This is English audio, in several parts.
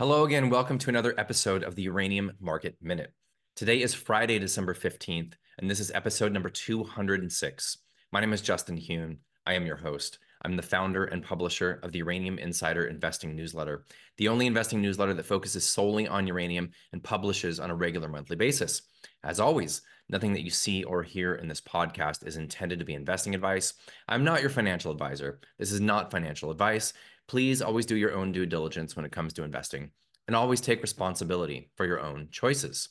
Hello again. Welcome to another episode of the Uranium Market Minute. Today is Friday, December 15th, and this is episode number 206. My name is Justin Huhn. I am your host. I'm the founder and publisher of the Uranium Insider Investing Newsletter, the only investing newsletter that focuses solely on uranium and publishes on a regular monthly basis. As always, nothing that you see or hear in this podcast is intended to be investing advice. I'm not your financial advisor. This is not financial advice. Please always do your own due diligence when it comes to investing and always take responsibility for your own choices.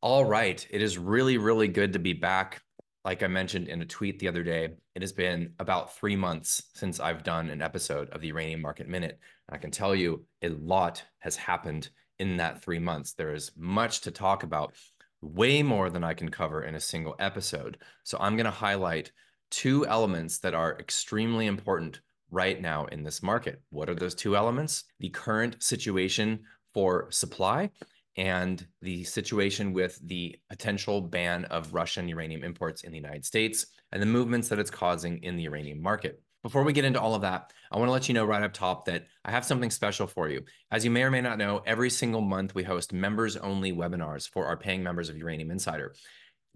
All right. It is really, really good to be back. Like I mentioned in a tweet the other day, it has been about three months since I've done an episode of the Uranium Market Minute. I can tell you a lot has happened in that three months. There is much to talk about, way more than I can cover in a single episode. So I'm going to highlight two elements that are extremely important right now in this market. What are those two elements? The current situation for supply and the situation with the potential ban of Russian uranium imports in the United States and the movements that it's causing in the uranium market. Before we get into all of that, I want to let you know right up top that I have something special for you. As you may or may not know, every single month we host members only webinars for our paying members of Uranium Insider.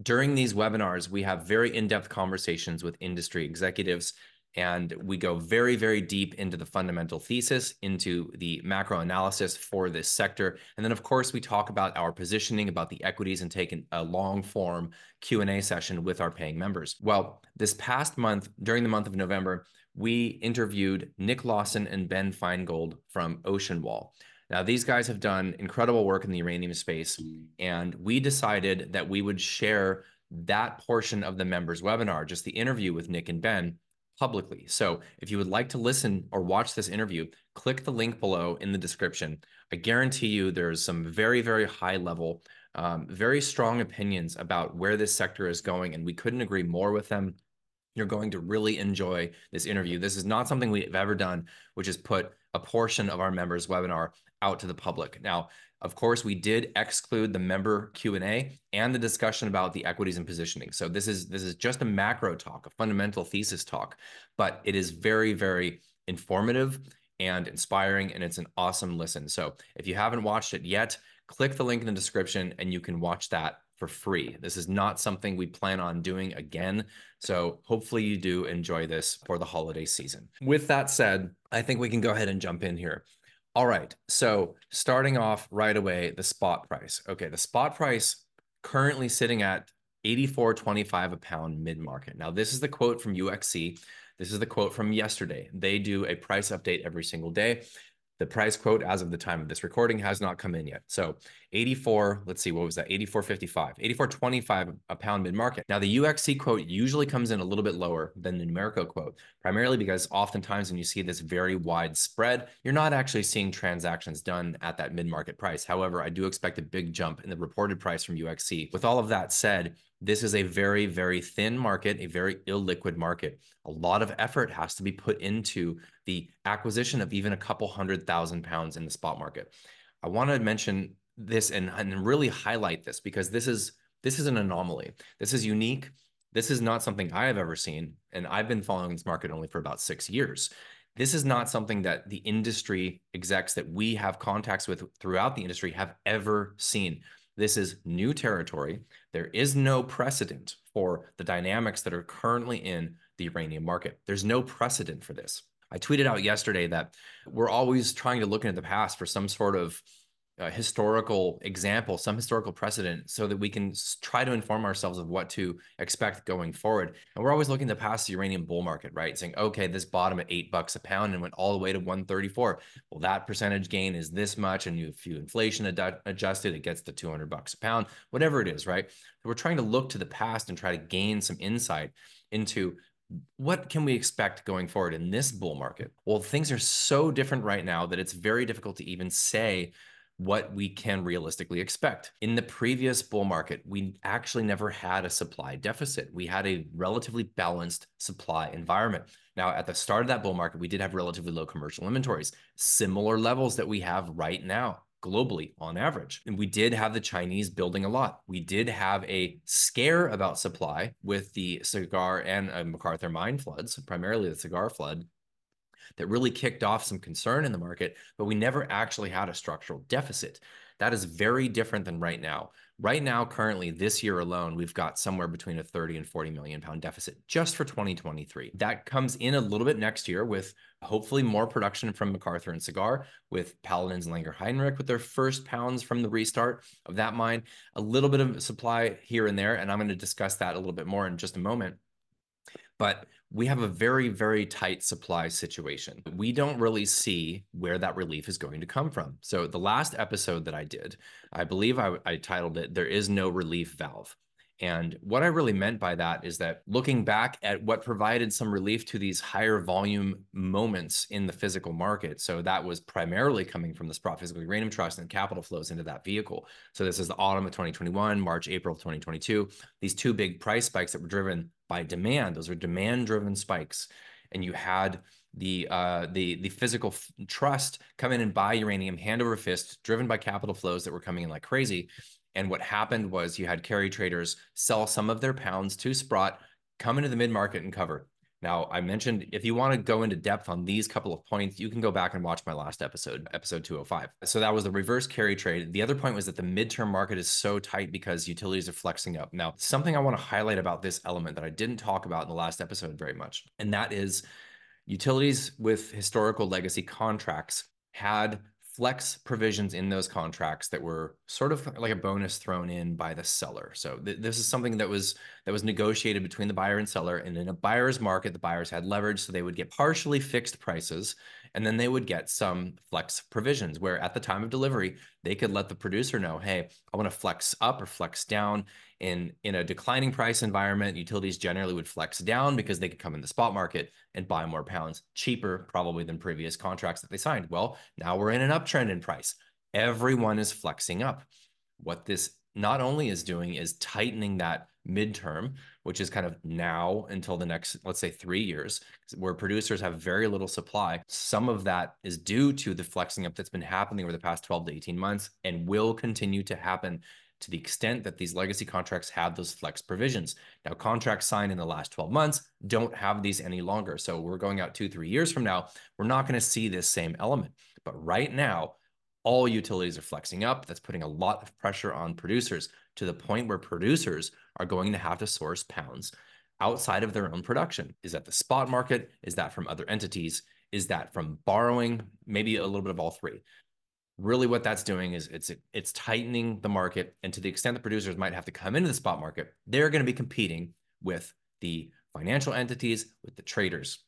During these webinars, we have very in depth conversations with industry executives and we go very, very deep into the fundamental thesis, into the macro analysis for this sector. And then, of course, we talk about our positioning, about the equities, and take a long form Q&A session with our paying members. Well, this past month, during the month of November, we interviewed Nick Lawson and Ben Finegold from Ocean Wall. Now, these guys have done incredible work in the uranium space, and we decided that we would share that portion of the members webinar, just the interview with Nick and Ben, publicly. So if you would like to listen or watch this interview, click the link below in the description. I guarantee you there's some very, very high level, um, very strong opinions about where this sector is going, and we couldn't agree more with them. You're going to really enjoy this interview. This is not something we've ever done, which is put a portion of our members webinar out to the public. Now, of course, we did exclude the member Q&A and the discussion about the equities and positioning. So this is this is just a macro talk, a fundamental thesis talk, but it is very, very informative and inspiring, and it's an awesome listen. So if you haven't watched it yet, click the link in the description and you can watch that for free. This is not something we plan on doing again. So hopefully you do enjoy this for the holiday season. With that said, I think we can go ahead and jump in here. All right. So starting off right away, the spot price. Okay, the spot price currently sitting at 84.25 a pound mid market. Now, this is the quote from UXC. This is the quote from yesterday. They do a price update every single day. The price quote as of the time of this recording has not come in yet. So 84, let's see, what was that? 84.55, 84.25 a pound mid market. Now, the UXC quote usually comes in a little bit lower than the Numerco quote, primarily because oftentimes when you see this very wide spread, you're not actually seeing transactions done at that mid market price. However, I do expect a big jump in the reported price from UXC. With all of that said, this is a very, very thin market, a very illiquid market. A lot of effort has to be put into the acquisition of even a couple hundred thousand pounds in the spot market. I want to mention this and, and really highlight this because this is this is an anomaly. This is unique. This is not something I have ever seen, and I've been following this market only for about six years. This is not something that the industry execs that we have contacts with throughout the industry have ever seen. This is new territory. There is no precedent for the dynamics that are currently in the uranium market. There's no precedent for this. I tweeted out yesterday that we're always trying to look into the past for some sort of uh, historical example, some historical precedent, so that we can try to inform ourselves of what to expect going forward. And we're always looking to pass the uranium bull market, right? Saying, okay, this bottom at eight bucks a pound and went all the way to 134. Well, that percentage gain is this much, and if you inflation ad- adjusted, it gets to 200 bucks a pound, whatever it is, right? We're trying to look to the past and try to gain some insight into what can we expect going forward in this bull market? Well, things are so different right now that it's very difficult to even say what we can realistically expect. In the previous bull market, we actually never had a supply deficit. We had a relatively balanced supply environment. Now, at the start of that bull market, we did have relatively low commercial inventories, similar levels that we have right now globally on average. And we did have the Chinese building a lot. We did have a scare about supply with the cigar and uh, McArthur mine floods, primarily the cigar flood that really kicked off some concern in the market, but we never actually had a structural deficit. That is very different than right now. Right now, currently, this year alone, we've got somewhere between a 30 and 40 million pound deficit just for 2023. That comes in a little bit next year with hopefully more production from McArthur and Cigar, with Paladins and Langer Heinrich with their first pounds from the restart of that mine, a little bit of supply here and there. And I'm going to discuss that a little bit more in just a moment. But we have a very, very tight supply situation. We don't really see where that relief is going to come from. So, the last episode that I did, I believe I, I, titled it, There is No Relief Valve. And what I really meant by that is that looking back at what provided some relief to these higher volume moments in the physical market. So that was primarily coming from the Sprott Physical Uranium Trust and capital flows into that vehicle. So this is the autumn of 2021, March, April of 2022. These two big price spikes that were driven by demand. Those are demand driven spikes. And you had the uh, the the physical trust come in and buy uranium hand over fist, driven by capital flows that were coming in like crazy. And what happened was you had carry traders sell some of their pounds to Sprott, come into the mid market and cover. Now, I mentioned if you want to go into depth on these couple of points, you can go back and watch my last episode, episode 205. So that was the reverse carry trade. The other point was that the midterm market is so tight because utilities are flexing up. Now, something I want to highlight about this element that I didn't talk about in the last episode very much, and that is utilities with historical legacy contracts had flex provisions in those contracts that were sort of like a bonus thrown in by the seller. So th- this is something that was that was negotiated between the buyer and seller. And in a buyer's market, the buyers had leverage, so they would get partially fixed prices, and then they would get some flex provisions where at the time of delivery, they could let the producer know, hey, I want to flex up or flex down in in a declining price environment, utilities generally would flex down because they could come in the spot market and buy more pounds cheaper, probably than previous contracts that they signed. Well, now we're in an uptrend in price. Everyone is flexing up. What this not only is doing is tightening that midterm, which is kind of now until the next, let's say, three years, where producers have very little supply. Some of that is due to the flexing up that's been happening over the past 12 to 18 months and will continue to happen to the extent that these legacy contracts have those flex provisions. Now, contracts signed in the last 12 months don't have these any longer. So we're going out two, three years from now, we're not going to see this same element. But right now, all utilities are flexing up. That's putting a lot of pressure on producers to the point where producers are going to have to source pounds outside of their own production. Is that the spot market? Is that from other entities? Is that from borrowing? Maybe a little bit of all three really what that's doing is it's it's tightening the market and to the extent that producers might have to come into the spot market they're going to be competing with the financial entities with the traders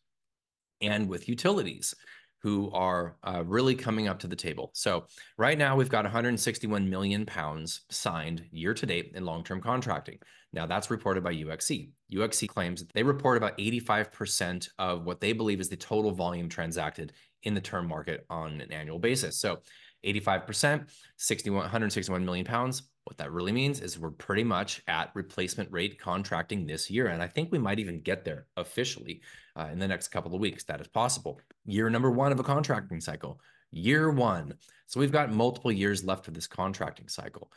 and with utilities who are uh, really coming up to the table. So right now we've got 161 million pounds signed year to date in long-term contracting. Now that's reported by uxc uxc claims that they report about 85% of what they believe is the total volume transacted in the term market on an annual basis. So 85%, 61, 161 million pounds. What that really means is we're pretty much at replacement rate contracting this year. And I think we might even get there officially uh, in the next couple of weeks. That is possible. Year number one of a contracting cycle, year one. So we've got multiple years left of this contracting cycle.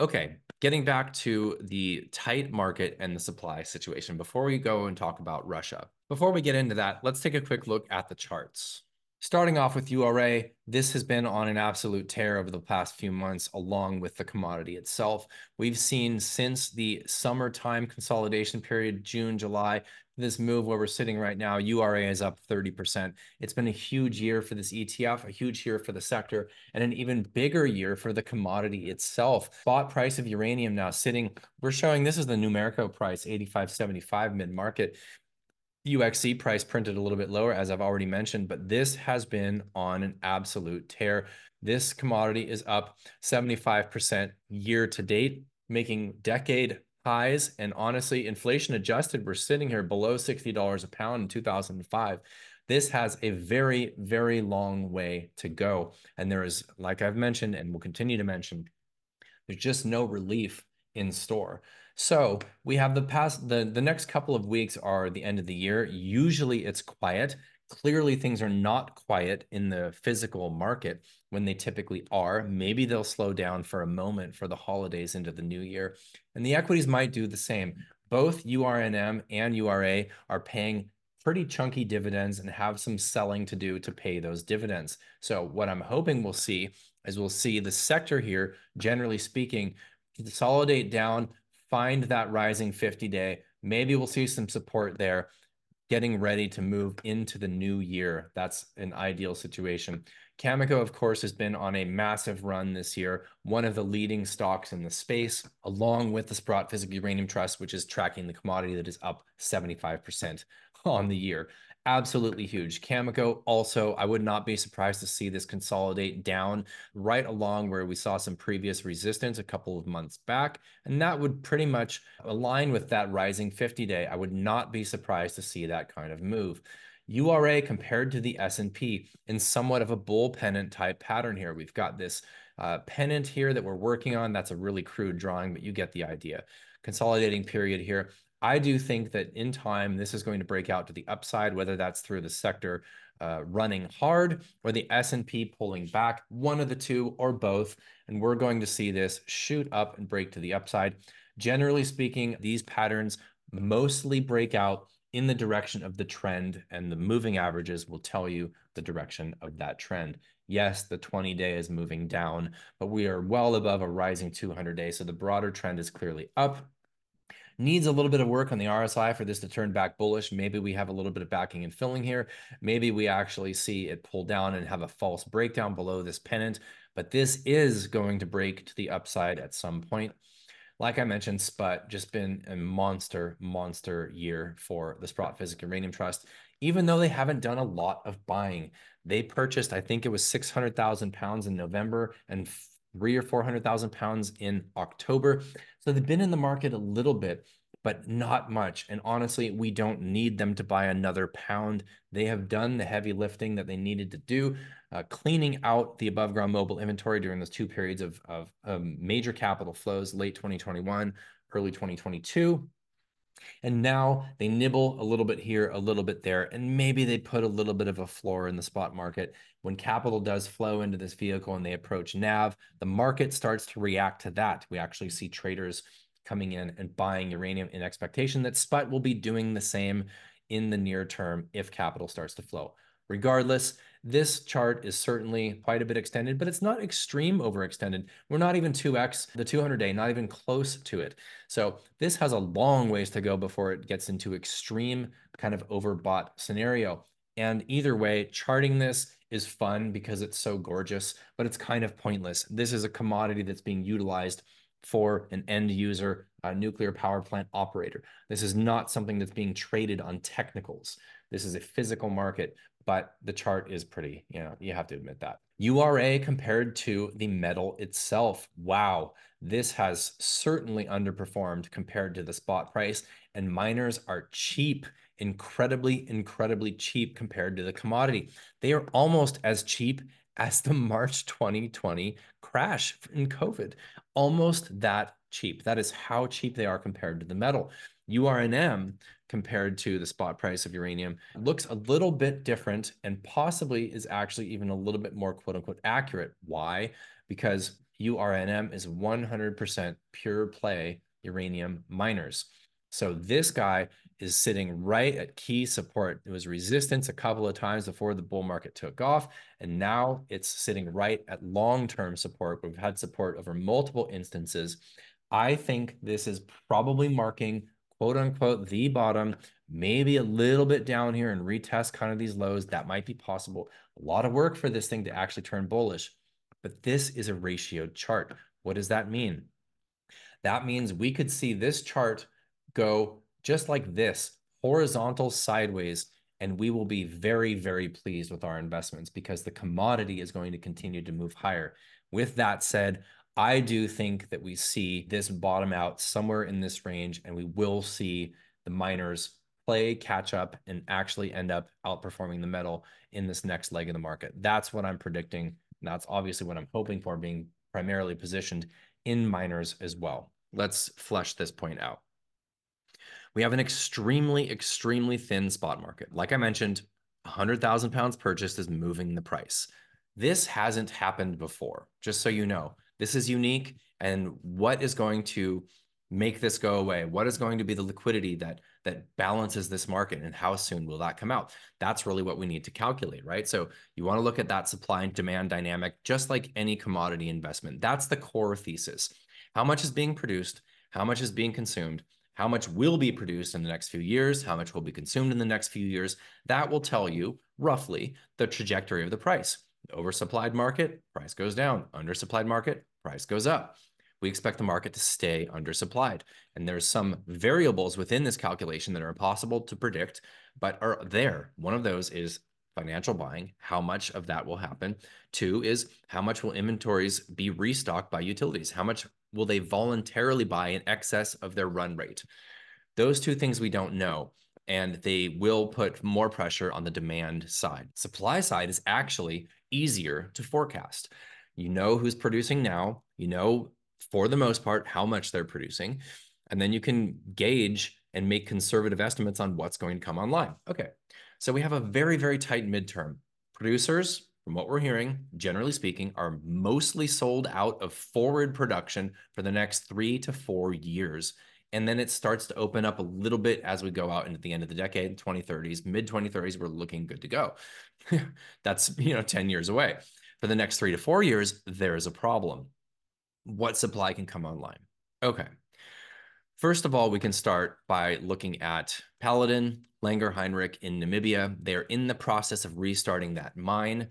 Okay, getting back to the tight market and the supply situation before we go and talk about Russia. Before we get into that, let's take a quick look at the charts. Starting off with URA, this has been on an absolute tear over the past few months, along with the commodity itself. We've seen since the summertime consolidation period, June, July, this move where we're sitting right now, URA is up 30%. It's been a huge year for this ETF, a huge year for the sector, and an even bigger year for the commodity itself. Spot price of uranium now sitting, we're showing this is the Numerco price, 85.75 mid market. UXC price printed a little bit lower, as I've already mentioned, but this has been on an absolute tear. This commodity is up 75% year to date, making decade highs. And honestly, inflation adjusted, we're sitting here below $60 a pound in 2005. This has a very, very long way to go. And there is, like I've mentioned and will continue to mention, there's just no relief in store. So we have the past the the next couple of weeks are the end of the year. Usually it's quiet. Clearly things are not quiet in the physical market when they typically are. Maybe they'll slow down for a moment for the holidays into the new year. And the equities might do the same. Both URNM and URA are paying pretty chunky dividends and have some selling to do to pay those dividends. So what I'm hoping we'll see is we'll see the sector here, generally speaking, consolidate down, find that rising 50 day. Maybe we'll see some support there, getting ready to move into the new year. That's an ideal situation. Cameco, of course, has been on a massive run this year, one of the leading stocks in the space, along with the Sprott Physical Uranium Trust, which is tracking the commodity that is up 75% on the year absolutely huge. Cameco also, I would not be surprised to see this consolidate down right along where we saw some previous resistance a couple of months back. And that would pretty much align with that rising 50 day. I would not be surprised to see that kind of move. URA compared to the S&P in somewhat of a bull pennant type pattern here. We've got this uh, pennant here that we're working on. That's a really crude drawing, but you get the idea. Consolidating period here. I do think that in time, this is going to break out to the upside, whether that's through the sector uh, running hard or the S&P pulling back, one of the two or both. And we're going to see this shoot up and break to the upside. Generally speaking, these patterns mostly break out in the direction of the trend and the moving averages will tell you the direction of that trend. Yes, the 20 day is moving down, but we are well above a rising 200 day. So the broader trend is clearly up needs a little bit of work on the RSI for this to turn back bullish. Maybe we have a little bit of backing and filling here. Maybe we actually see it pull down and have a false breakdown below this pennant, but this is going to break to the upside at some point. Like I mentioned, SPUT just been a monster, monster year for the Sprott Physical Uranium Trust. Even though they haven't done a lot of buying, they purchased, I think it was 600,000 pounds in November and three or 400,000 pounds in October. So they've been in the market a little bit, but not much. And honestly, we don't need them to buy another pound. They have done the heavy lifting that they needed to do, uh, cleaning out the above ground mobile inventory during those two periods of, of um, major capital flows, late 2021, early 2022. And now they nibble a little bit here, a little bit there, and maybe they put a little bit of a floor in the spot market. When capital does flow into this vehicle and they approach NAV, the market starts to react to that. We actually see traders coming in and buying uranium in expectation that SPUT will be doing the same in the near term if capital starts to flow. Regardless, this chart is certainly quite a bit extended, but it's not extreme overextended. We're not even 2x the 200 day, not even close to it. So this has a long ways to go before it gets into extreme kind of overbought scenario. And either way, charting this is fun because it's so gorgeous, but it's kind of pointless. This is a commodity that's being utilized for an end user a nuclear power plant operator. This is not something that's being traded on technicals. This is a physical market but the chart is pretty, you know, you have to admit that. URA compared to the metal itself. Wow, this has certainly underperformed compared to the spot price, and miners are cheap, incredibly, incredibly cheap compared to the commodity. They are almost as cheap as the March 2020 crash in COVID, almost that cheap. That is how cheap they are compared to the metal. URNM compared to the spot price of uranium looks a little bit different and possibly is actually even a little bit more quote unquote accurate. Why? Because URNM is 100% pure play uranium miners. So this guy is sitting right at key support. It was resistance a couple of times before the bull market took off, and now it's sitting right at long-term support. We've had support over multiple instances. I think this is probably marking quote unquote the bottom, maybe a little bit down here and retest kind of these lows. That might be possible. A lot of work for this thing to actually turn bullish, but this is a ratioed chart. What does that mean? That means we could see this chart go just like this, horizontal sideways, and we will be very, very pleased with our investments because the commodity is going to continue to move higher. With that said, I do think that we see this bottom out somewhere in this range, and we will see the miners play catch up and actually end up outperforming the metal in this next leg of the market. That's what I'm predicting. That's obviously what I'm hoping for, being primarily positioned in miners as well. Let's flesh this point out. We have an extremely, extremely thin spot market. Like I mentioned, 100,000 pounds purchased is moving the price. This hasn't happened before, just so you know. This is unique. And what is going to make this go away? What is going to be the liquidity that that balances this market and how soon will that come out? That's really what we need to calculate, right? So you want to look at that supply and demand dynamic just like any commodity investment. That's the core thesis. How much is being produced? How much is being consumed? How much will be produced in the next few years? How much will be consumed in the next few years? That will tell you roughly the trajectory of the price. Oversupplied market, price goes down. Undersupplied market, price goes up we expect the market to stay undersupplied. And there's some variables within this calculation that are impossible to predict, but are there. One of those is financial buying, how much of that will happen. Two is how much will inventories be restocked by utilities? How much will they voluntarily buy in excess of their run rate? Those two things we don't know. And they will put more pressure on the demand side. Supply side is actually easier to forecast. You know who's producing now. You know for the most part, how much they're producing. And then you can gauge and make conservative estimates on what's going to come online. Okay. So we have a very, very tight midterm. Producers, from what we're hearing, generally speaking, are mostly sold out of forward production for the next three to four years. And then it starts to open up a little bit as we go out into the end of the decade, 2030s, mid 2030s, we're looking good to go. That's, you know, 10 years away. For the next three to four years, there is a problem what supply can come online. Okay. First of all, we can start by looking at Paladin, Langer Heinrich in Namibia. They're in the process of restarting that mine.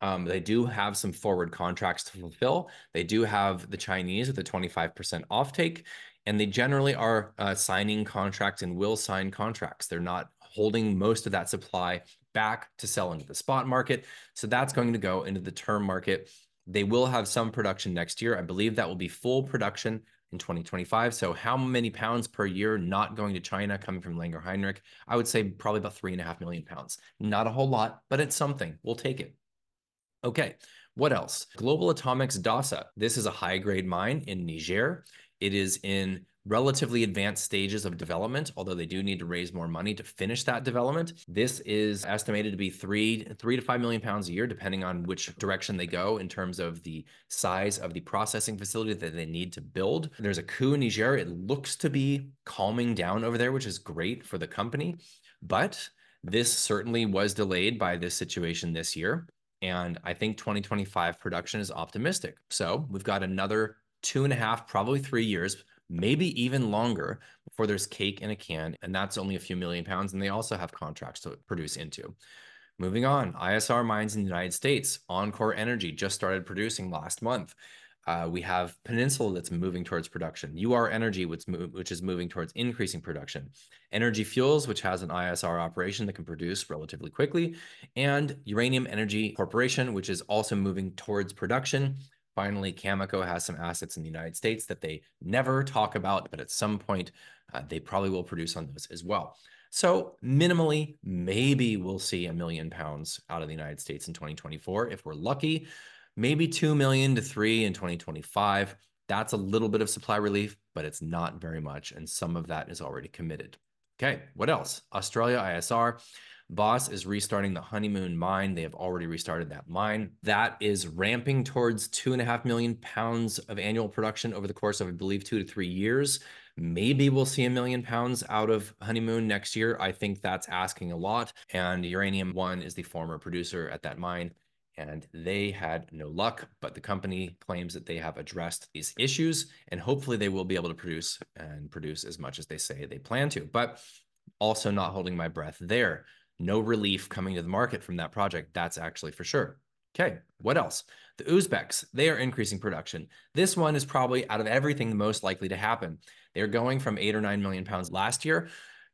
Um, they do have some forward contracts to fulfill. They do have the Chinese with a 25% offtake, and they generally are uh, signing contracts and will sign contracts. They're not holding most of that supply back to sell into the spot market. So that's going to go into the term market they will have some production next year. I believe that will be full production in 2025. So how many pounds per year not going to China coming from Langer Heinrich? I would say probably about three and a half million pounds. Not a whole lot, but it's something. We'll take it. Okay, what else? Global Atomics Dasa. This is a high grade mine in Niger. It is in relatively advanced stages of development, although they do need to raise more money to finish that development. This is estimated to be three, three to five million pounds a year, depending on which direction they go in terms of the size of the processing facility that they need to build. There's a coup in Niger. It looks to be calming down over there, which is great for the company. But this certainly was delayed by this situation this year. And I think 2025 production is optimistic. So we've got another two and a half, probably three years maybe even longer before there's cake in a can. And that's only a few million pounds. And they also have contracts to produce into. Moving on, ISR mines in the United States, enCore Energy just started producing last month. Uh, we have Peninsula that's moving towards production. UR Energy, which, which is moving towards increasing production. Energy Fuels, which has an ISR operation that can produce relatively quickly. And Uranium Energy Corporation, which is also moving towards production. Finally, Cameco has some assets in the United States that they never talk about, but at some point uh, they probably will produce on those as well. So minimally, maybe we'll see a million pounds out of the United States in 2024 if we're lucky. Maybe 2 million to 3 in 2025. That's a little bit of supply relief, but it's not very much. And some of that is already committed. Okay, what else? Australia ISR. Boss is restarting the Honeymoon mine. They have already restarted that mine. That is ramping towards two and a half million pounds of annual production over the course of, I believe, two to three years. Maybe we'll see a million pounds out of Honeymoon next year. I think that's asking a lot. And Uranium One is the former producer at that mine and they had no luck. But the company claims that they have addressed these issues, and hopefully they will be able to produce and produce as much as they say they plan to. But also not holding my breath there no relief coming to the market from that project. That's actually for sure. Okay, what else? The Uzbeks, they are increasing production. This one is probably out of everything the most likely to happen. They're going from eight or nine million pounds last year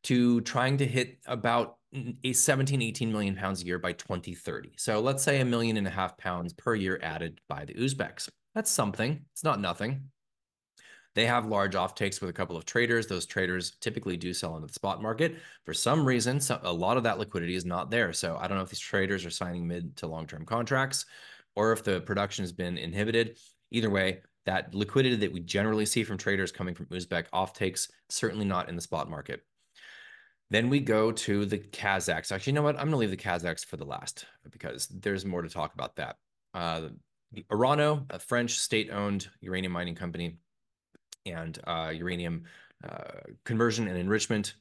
to trying to hit about a 17, 18 million pounds a year by 2030. So let's say a million and a half pounds per year added by the Uzbeks. That's something. It's not nothing. They have large offtakes with a couple of traders. Those traders typically do sell into the spot market. For some reason, so a lot of that liquidity is not there. So I don't know if these traders are signing mid to long term contracts or if the production has been inhibited. Either way, that liquidity that we generally see from traders coming from Uzbek offtakes, certainly not in the spot market. Then we go to the Kazakhs. Actually, you know what? I'm going to leave the Kazakhs for the last because there's more to talk about that. Uh, Orano, a French state owned uranium mining company, and uh, uranium uh, conversion and enrichment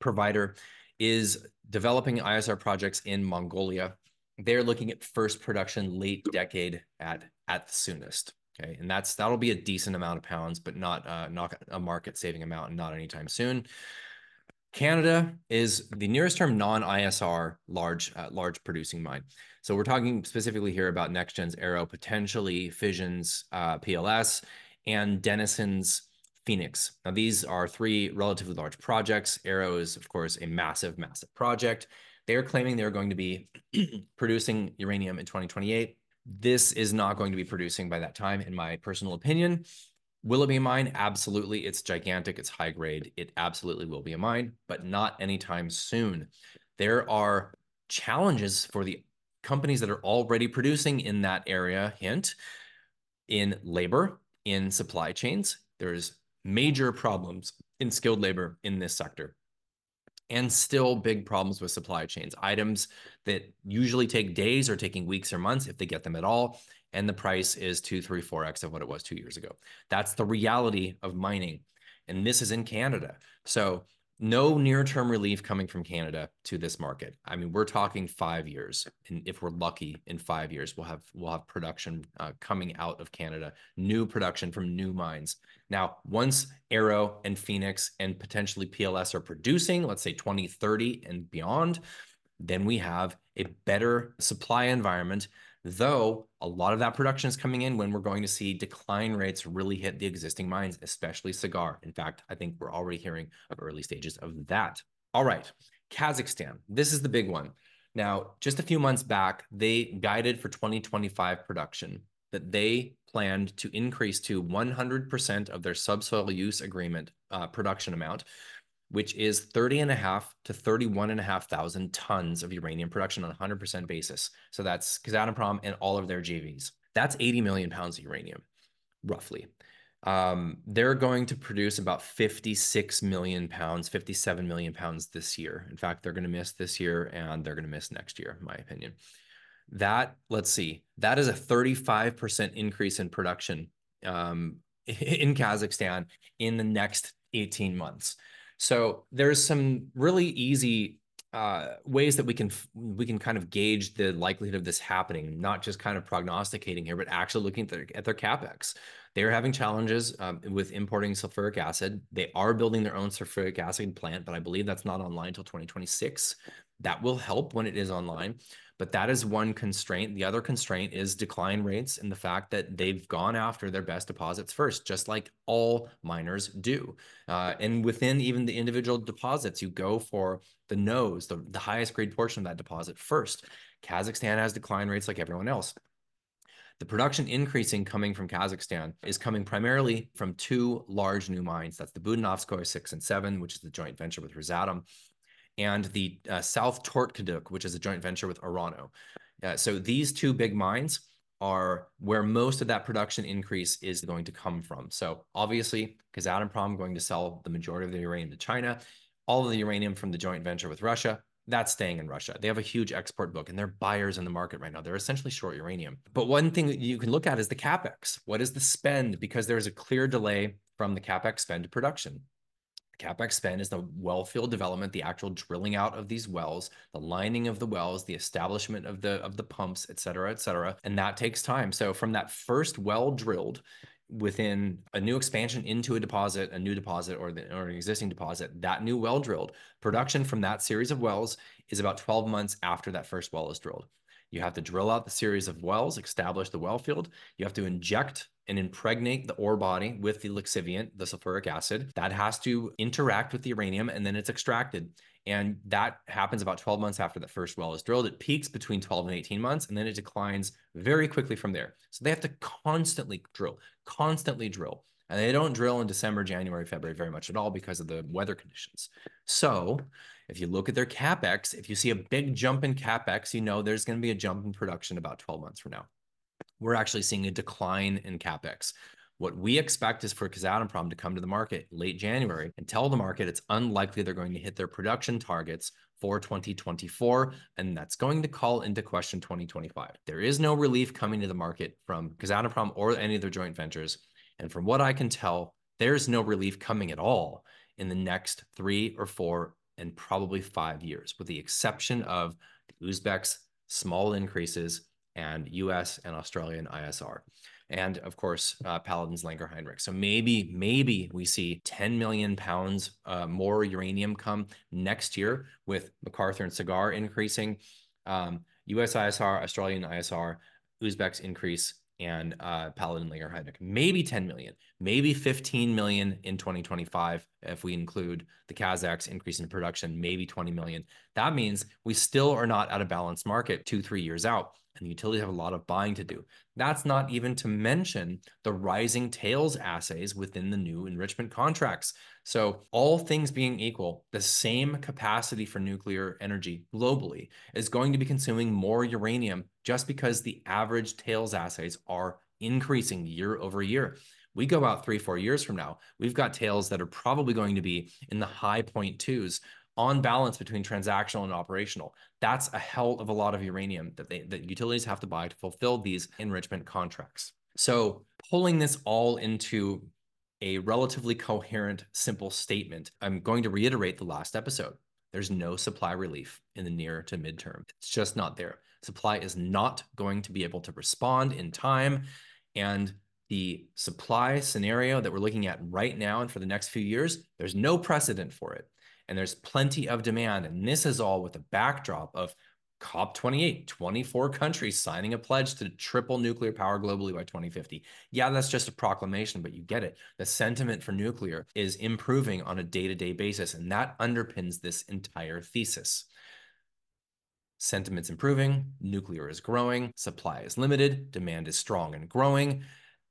provider, is developing ISR projects in Mongolia. They're looking at first production late decade at at the soonest. Okay, and that's that'll be a decent amount of pounds, but not uh, not a market saving amount, and not anytime soon. Canada is the nearest term non-ISR large uh, large producing mine. So we're talking specifically here about NexGen's Arrow, potentially Fission's uh, PLS, and Denison's Phoenix. Now these are three relatively large projects. Arrow is of course a massive, massive project. They are claiming they're going to be producing uranium in 2028. This is not going to be producing by that time, in my personal opinion. Will it be a mine? Absolutely. It's gigantic. It's high grade. It absolutely will be a mine, but not anytime soon. There are challenges for the companies that are already producing in that area. Hint in labor, in supply chains. There's major problems in skilled labor in this sector and still big problems with supply chains. Items that usually take days are taking weeks or months if they get them at all. And the price is two, three, four X of what it was two years ago. That's the reality of mining. And this is in Canada. So no near-term relief coming from Canada to this market. I mean, we're talking five years, and if we're lucky, in five years we'll have we'll have production uh, coming out of Canada, new production from new mines. Now, once Arrow and Phoenix and potentially PLS are producing, let's say 2030 and beyond, then we have a better supply environment though a lot of that production is coming in when we're going to see decline rates really hit the existing mines, especially Cigar. In fact, I think we're already hearing of early stages of that. All right, Kazakhstan. This is the big one. Now, just a few months back, they guided for 2025 production that they planned to increase to 100% of their subsoil use agreement uh, production amount which is 30 and a half to 31 and a half thousand tons of uranium production on a 100% basis. So that's Kazatomprom and all of their JVs. That's 80 million pounds of uranium, roughly. Um, they're going to produce about 56 million pounds, 57 million pounds this year. In fact, they're going to miss this year and they're going to miss next year, in my opinion. That, let's see, that is a 35% increase in production um, in Kazakhstan in the next 18 months. So there's some really easy uh, ways that we can we can kind of gauge the likelihood of this happening, not just kind of prognosticating here, but actually looking at their, at their capex. They are having challenges um, with importing sulfuric acid. They are building their own sulfuric acid plant, but I believe that's not online until 2026. That will help when it is online. But that is one constraint. The other constraint is decline rates and the fact that they've gone after their best deposits first, just like all miners do. Uh, and within even the individual deposits, you go for the nose, the, the highest grade portion of that deposit first. Kazakhstan has decline rates like everyone else. The production increasing coming from Kazakhstan is coming primarily from two large new mines. That's the Budenovskoye 6 and 7, which is the joint venture with Rosatom, and the uh, South Tortkuduk, which is a joint venture with Orano. Uh, so these two big mines are where most of that production increase is going to come from. So obviously, Kazatomprom going to sell the majority of the uranium to China. All of the uranium from the joint venture with Russia, that's staying in Russia. They have a huge export book and they're buyers in the market right now. They're essentially short uranium. But one thing that you can look at is the capex. What is the spend? Because there is a clear delay from the capex spend to production. CapEx spend is the well field development, the actual drilling out of these wells, the lining of the wells, the establishment of the of the pumps, et cetera, et cetera. And that takes time. So from that first well drilled within a new expansion into a deposit, a new deposit or, the, or an existing deposit, that new well drilled, production from that series of wells is about 12 months after that first well is drilled. You have to drill out the series of wells, establish the well field. You have to inject and impregnate the ore body with the lixiviant, the sulfuric acid. That has to interact with the uranium and then it's extracted. And that happens about 12 months after the first well is drilled. It peaks between 12 and 18 months and then it declines very quickly from there. So they have to constantly drill, constantly drill. And they don't drill in December, January, February very much at all because of the weather conditions. So if you look at their capex, if you see a big jump in capex, you know there's going to be a jump in production about 12 months from now we're actually seeing a decline in capex. What we expect is for Kazatomprom to come to the market late January and tell the market it's unlikely they're going to hit their production targets for 2024, and that's going to call into question 2025. There is no relief coming to the market from Kazatomprom or any of their joint ventures. And from what I can tell, there's no relief coming at all in the next three or four and probably five years, with the exception of the Uzbek's small increases and US and Australian ISR. And of course, uh, Paladin's Langer Heinrich. So maybe, maybe we see 10 million pounds uh, more uranium come next year with McArthur and Cigar increasing, um, US ISR, Australian ISR, Uzbek's increase, and uh, Paladin Langer Heinrich. Maybe 10 million, maybe 15 million in 2025 if we include the Kazakhs increase in production, maybe 20 million. That means we still are not at a balanced market two, three years out and the utilities have a lot of buying to do. That's not even to mention the rising tails assays within the new enrichment contracts. So, all things being equal, the same capacity for nuclear energy globally is going to be consuming more uranium just because the average tails assays are increasing year over year. We go out three, four years from now, we've got tails that are probably going to be in the high point twos on balance between transactional and operational. That's a hell of a lot of uranium that they that utilities have to buy to fulfill these enrichment contracts. So pulling this all into a relatively coherent, simple statement, I'm going to reiterate the last episode. There's no supply relief in the near to midterm. It's just not there. Supply is not going to be able to respond in time. And the supply scenario that we're looking at right now and for the next few years, there's no precedent for it and there's plenty of demand. And this is all with the backdrop of COP28, 24 countries signing a pledge to triple nuclear power globally by 2050. Yeah, that's just a proclamation, but you get it. The sentiment for nuclear is improving on a day to day basis, and that underpins this entire thesis. Sentiment's improving, nuclear is growing, supply is limited, demand is strong and growing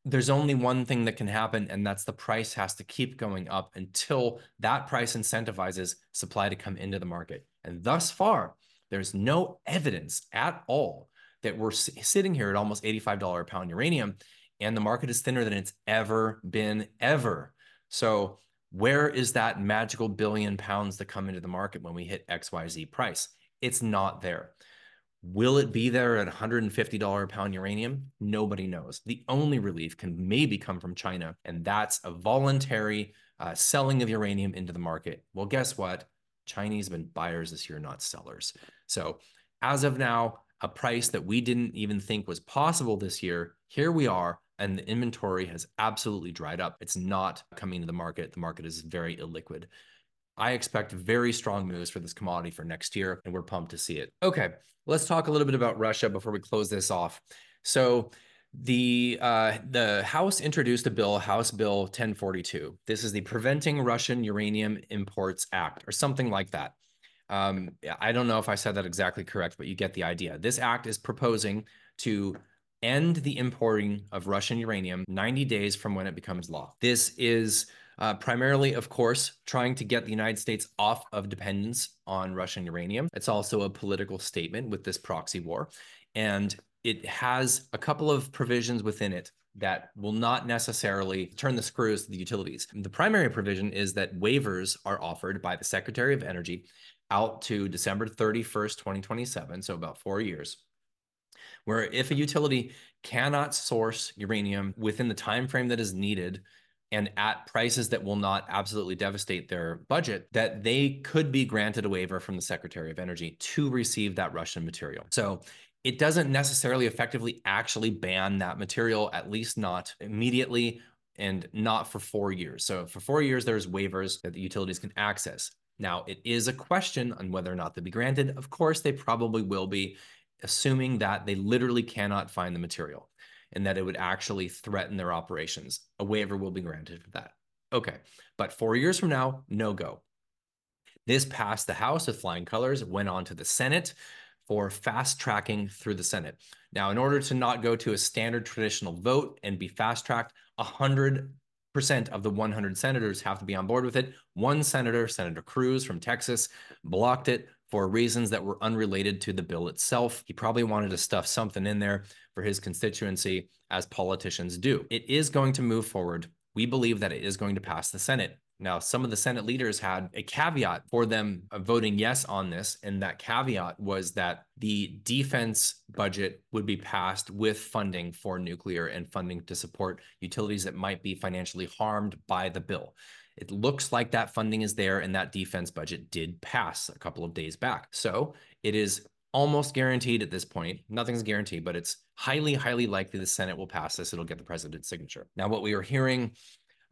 there's only one thing that can happen, and that's the price has to keep going up until that price incentivizes supply to come into the market. And thus far, there's no evidence at all that we're sitting here at almost $85 a pound uranium, and the market is thinner than it's ever been, ever. So, where is that magical billion pounds that come into the market when we hit XYZ price? It's not there. Will it be there at $150 a pound uranium? Nobody knows. The only relief can maybe come from China, and that's a voluntary uh, selling of uranium into the market. Well, guess what? Chinese have been buyers this year, not sellers. So, as of now, a price that we didn't even think was possible this year, here we are, and the inventory has absolutely dried up. It's not coming to the market. The market is very illiquid. I expect very strong moves for this commodity for next year, and we're pumped to see it. Okay, let's talk a little bit about Russia before we close this off. So, the uh, the House introduced a bill, House Bill 1042. This is the Preventing Russian Uranium Imports Act, or something like that. Um, I don't know if I said that exactly correct, but you get the idea. This act is proposing to end the importing of Russian uranium 90 days from when it becomes law. This is uh, primarily, of course, trying to get the United States off of dependence on Russian uranium. It's also a political statement with this proxy war. And it has a couple of provisions within it that will not necessarily turn the screws to the utilities. The primary provision is that waivers are offered by the Secretary of Energy out to December 31st, 2027, so about four years, where if a utility cannot source uranium within the time frame that is needed and at prices that will not absolutely devastate their budget, that they could be granted a waiver from the Secretary of Energy to receive that Russian material. So it doesn't necessarily effectively actually ban that material, at least not immediately and not for four years. So for four years, there's waivers that the utilities can access. Now, it is a question on whether or not they'll be granted. Of course, they probably will be, assuming that they literally cannot find the material and that it would actually threaten their operations. A waiver will be granted for that. Okay, but four years from now, no go. This passed the House with flying colors, went on to the Senate for fast tracking through the Senate. Now, in order to not go to a standard traditional vote and be fast tracked, 100% of the 100 senators have to be on board with it. One senator, Senator Cruz from Texas, blocked it for reasons that were unrelated to the bill itself. He probably wanted to stuff something in there for his constituency, as politicians do. It is going to move forward. We believe that it is going to pass the Senate. Now, some of the Senate leaders had a caveat for them uh, voting yes on this. And that caveat was that the defense budget would be passed with funding for nuclear and funding to support utilities that might be financially harmed by the bill. It looks like that funding is there and that defense budget did pass a couple of days back. So it is almost guaranteed at this point. Nothing's guaranteed, but it's highly, highly likely the Senate will pass this. It'll get the president's signature. Now, what we are hearing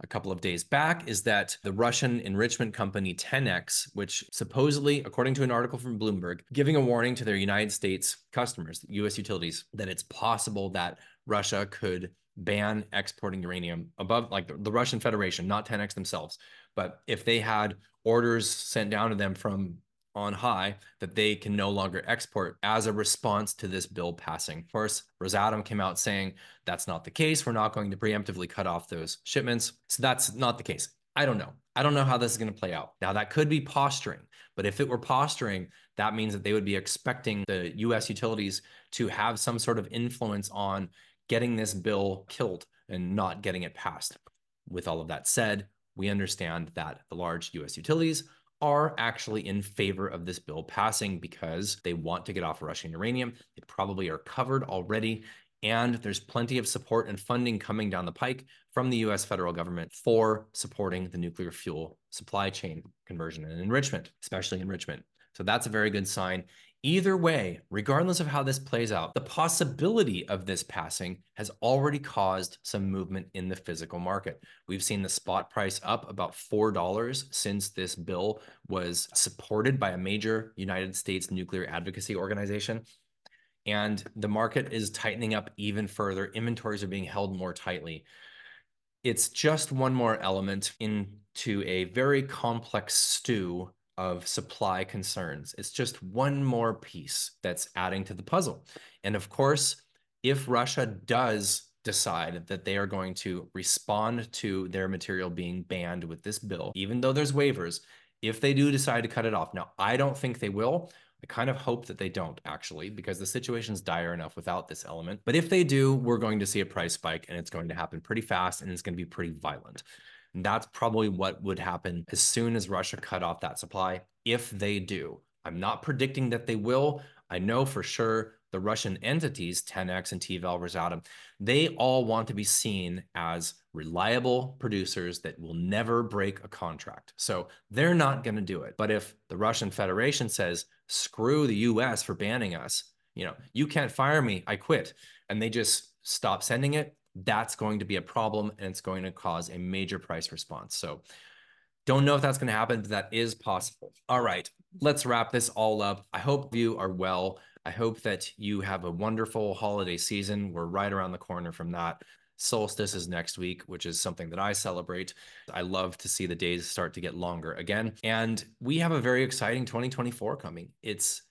a couple of days back is that the Russian enrichment company Tenex, which supposedly, according to an article from Bloomberg, giving a warning to their United States customers, US utilities, that it's possible that Russia could ban exporting uranium above like the, the Russian Federation, not Tenex themselves. But if they had orders sent down to them from on high that they can no longer export as a response to this bill passing. Of course, Rosatom came out saying that's not the case. We're not going to preemptively cut off those shipments. So that's not the case. I don't know. I don't know how this is going to play out. Now, that could be posturing, but if it were posturing, that means that they would be expecting the US utilities to have some sort of influence on getting this bill killed and not getting it passed. With all of that said, we understand that the large US utilities are actually in favor of this bill passing because they want to get off Russian uranium. They probably are covered already. And there's plenty of support and funding coming down the pike from the US federal government for supporting the nuclear fuel supply chain conversion and enrichment, especially enrichment. So that's a very good sign. Either way, regardless of how this plays out, the possibility of this passing has already caused some movement in the physical market. We've seen the spot price up about $4 since this bill was supported by a major United States nuclear advocacy organization. And the market is tightening up even further. Inventories are being held more tightly. It's just one more element into a very complex stew of supply concerns. It's just one more piece that's adding to the puzzle. And of course, if Russia does decide that they are going to respond to their material being banned with this bill, even though there's waivers, if they do decide to cut it off. Now, I don't think they will. I kind of hope that they don't actually, because the situation's dire enough without this element. But if they do, we're going to see a price spike and it's going to happen pretty fast and it's going to be pretty violent. And that's probably what would happen as soon as Russia cut off that supply, if they do. I'm not predicting that they will. I know for sure the Russian entities, Tenex and TVEL, Rosatom, they all want to be seen as reliable producers that will never break a contract. So they're not going to do it. But if the Russian Federation says, screw the US for banning us, you know, you can't fire me, I quit, and they just stop sending it, that's going to be a problem and it's going to cause a major price response. So don't know if that's going to happen, but that is possible. All right, let's wrap this all up. I hope you are well. I hope that you have a wonderful holiday season. We're right around the corner from that. Solstice is next week, which is something that I celebrate. I love to see the days start to get longer again. And we have a very exciting 2024 coming. It's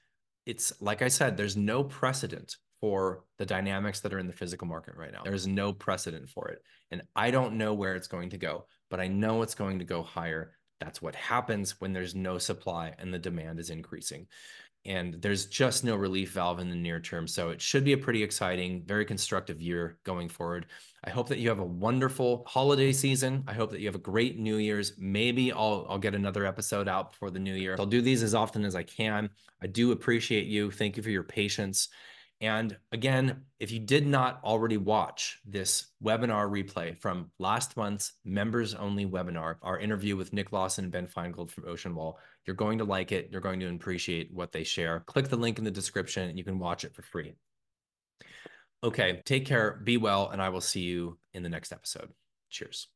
it's like I said, there's no precedent for the dynamics that are in the physical market right now. There's no precedent for it. And I don't know where it's going to go, but I know it's going to go higher. That's what happens when there's no supply and the demand is increasing. And there's just no relief valve in the near term. So it should be a pretty exciting, very constructive year going forward. I hope that you have a wonderful holiday season. I hope that you have a great New Year's. Maybe I'll, I'll get another episode out before the new year. I'll do these as often as I can. I do appreciate you. Thank you for your patience. And again, if you did not already watch this webinar replay from last month's members only webinar, our interview with Nick Lawson and Ben Finegold from Ocean Wall, you're going to like it. You're going to appreciate what they share. Click the link in the description and you can watch it for free. Okay, take care, be well, and I will see you in the next episode. Cheers.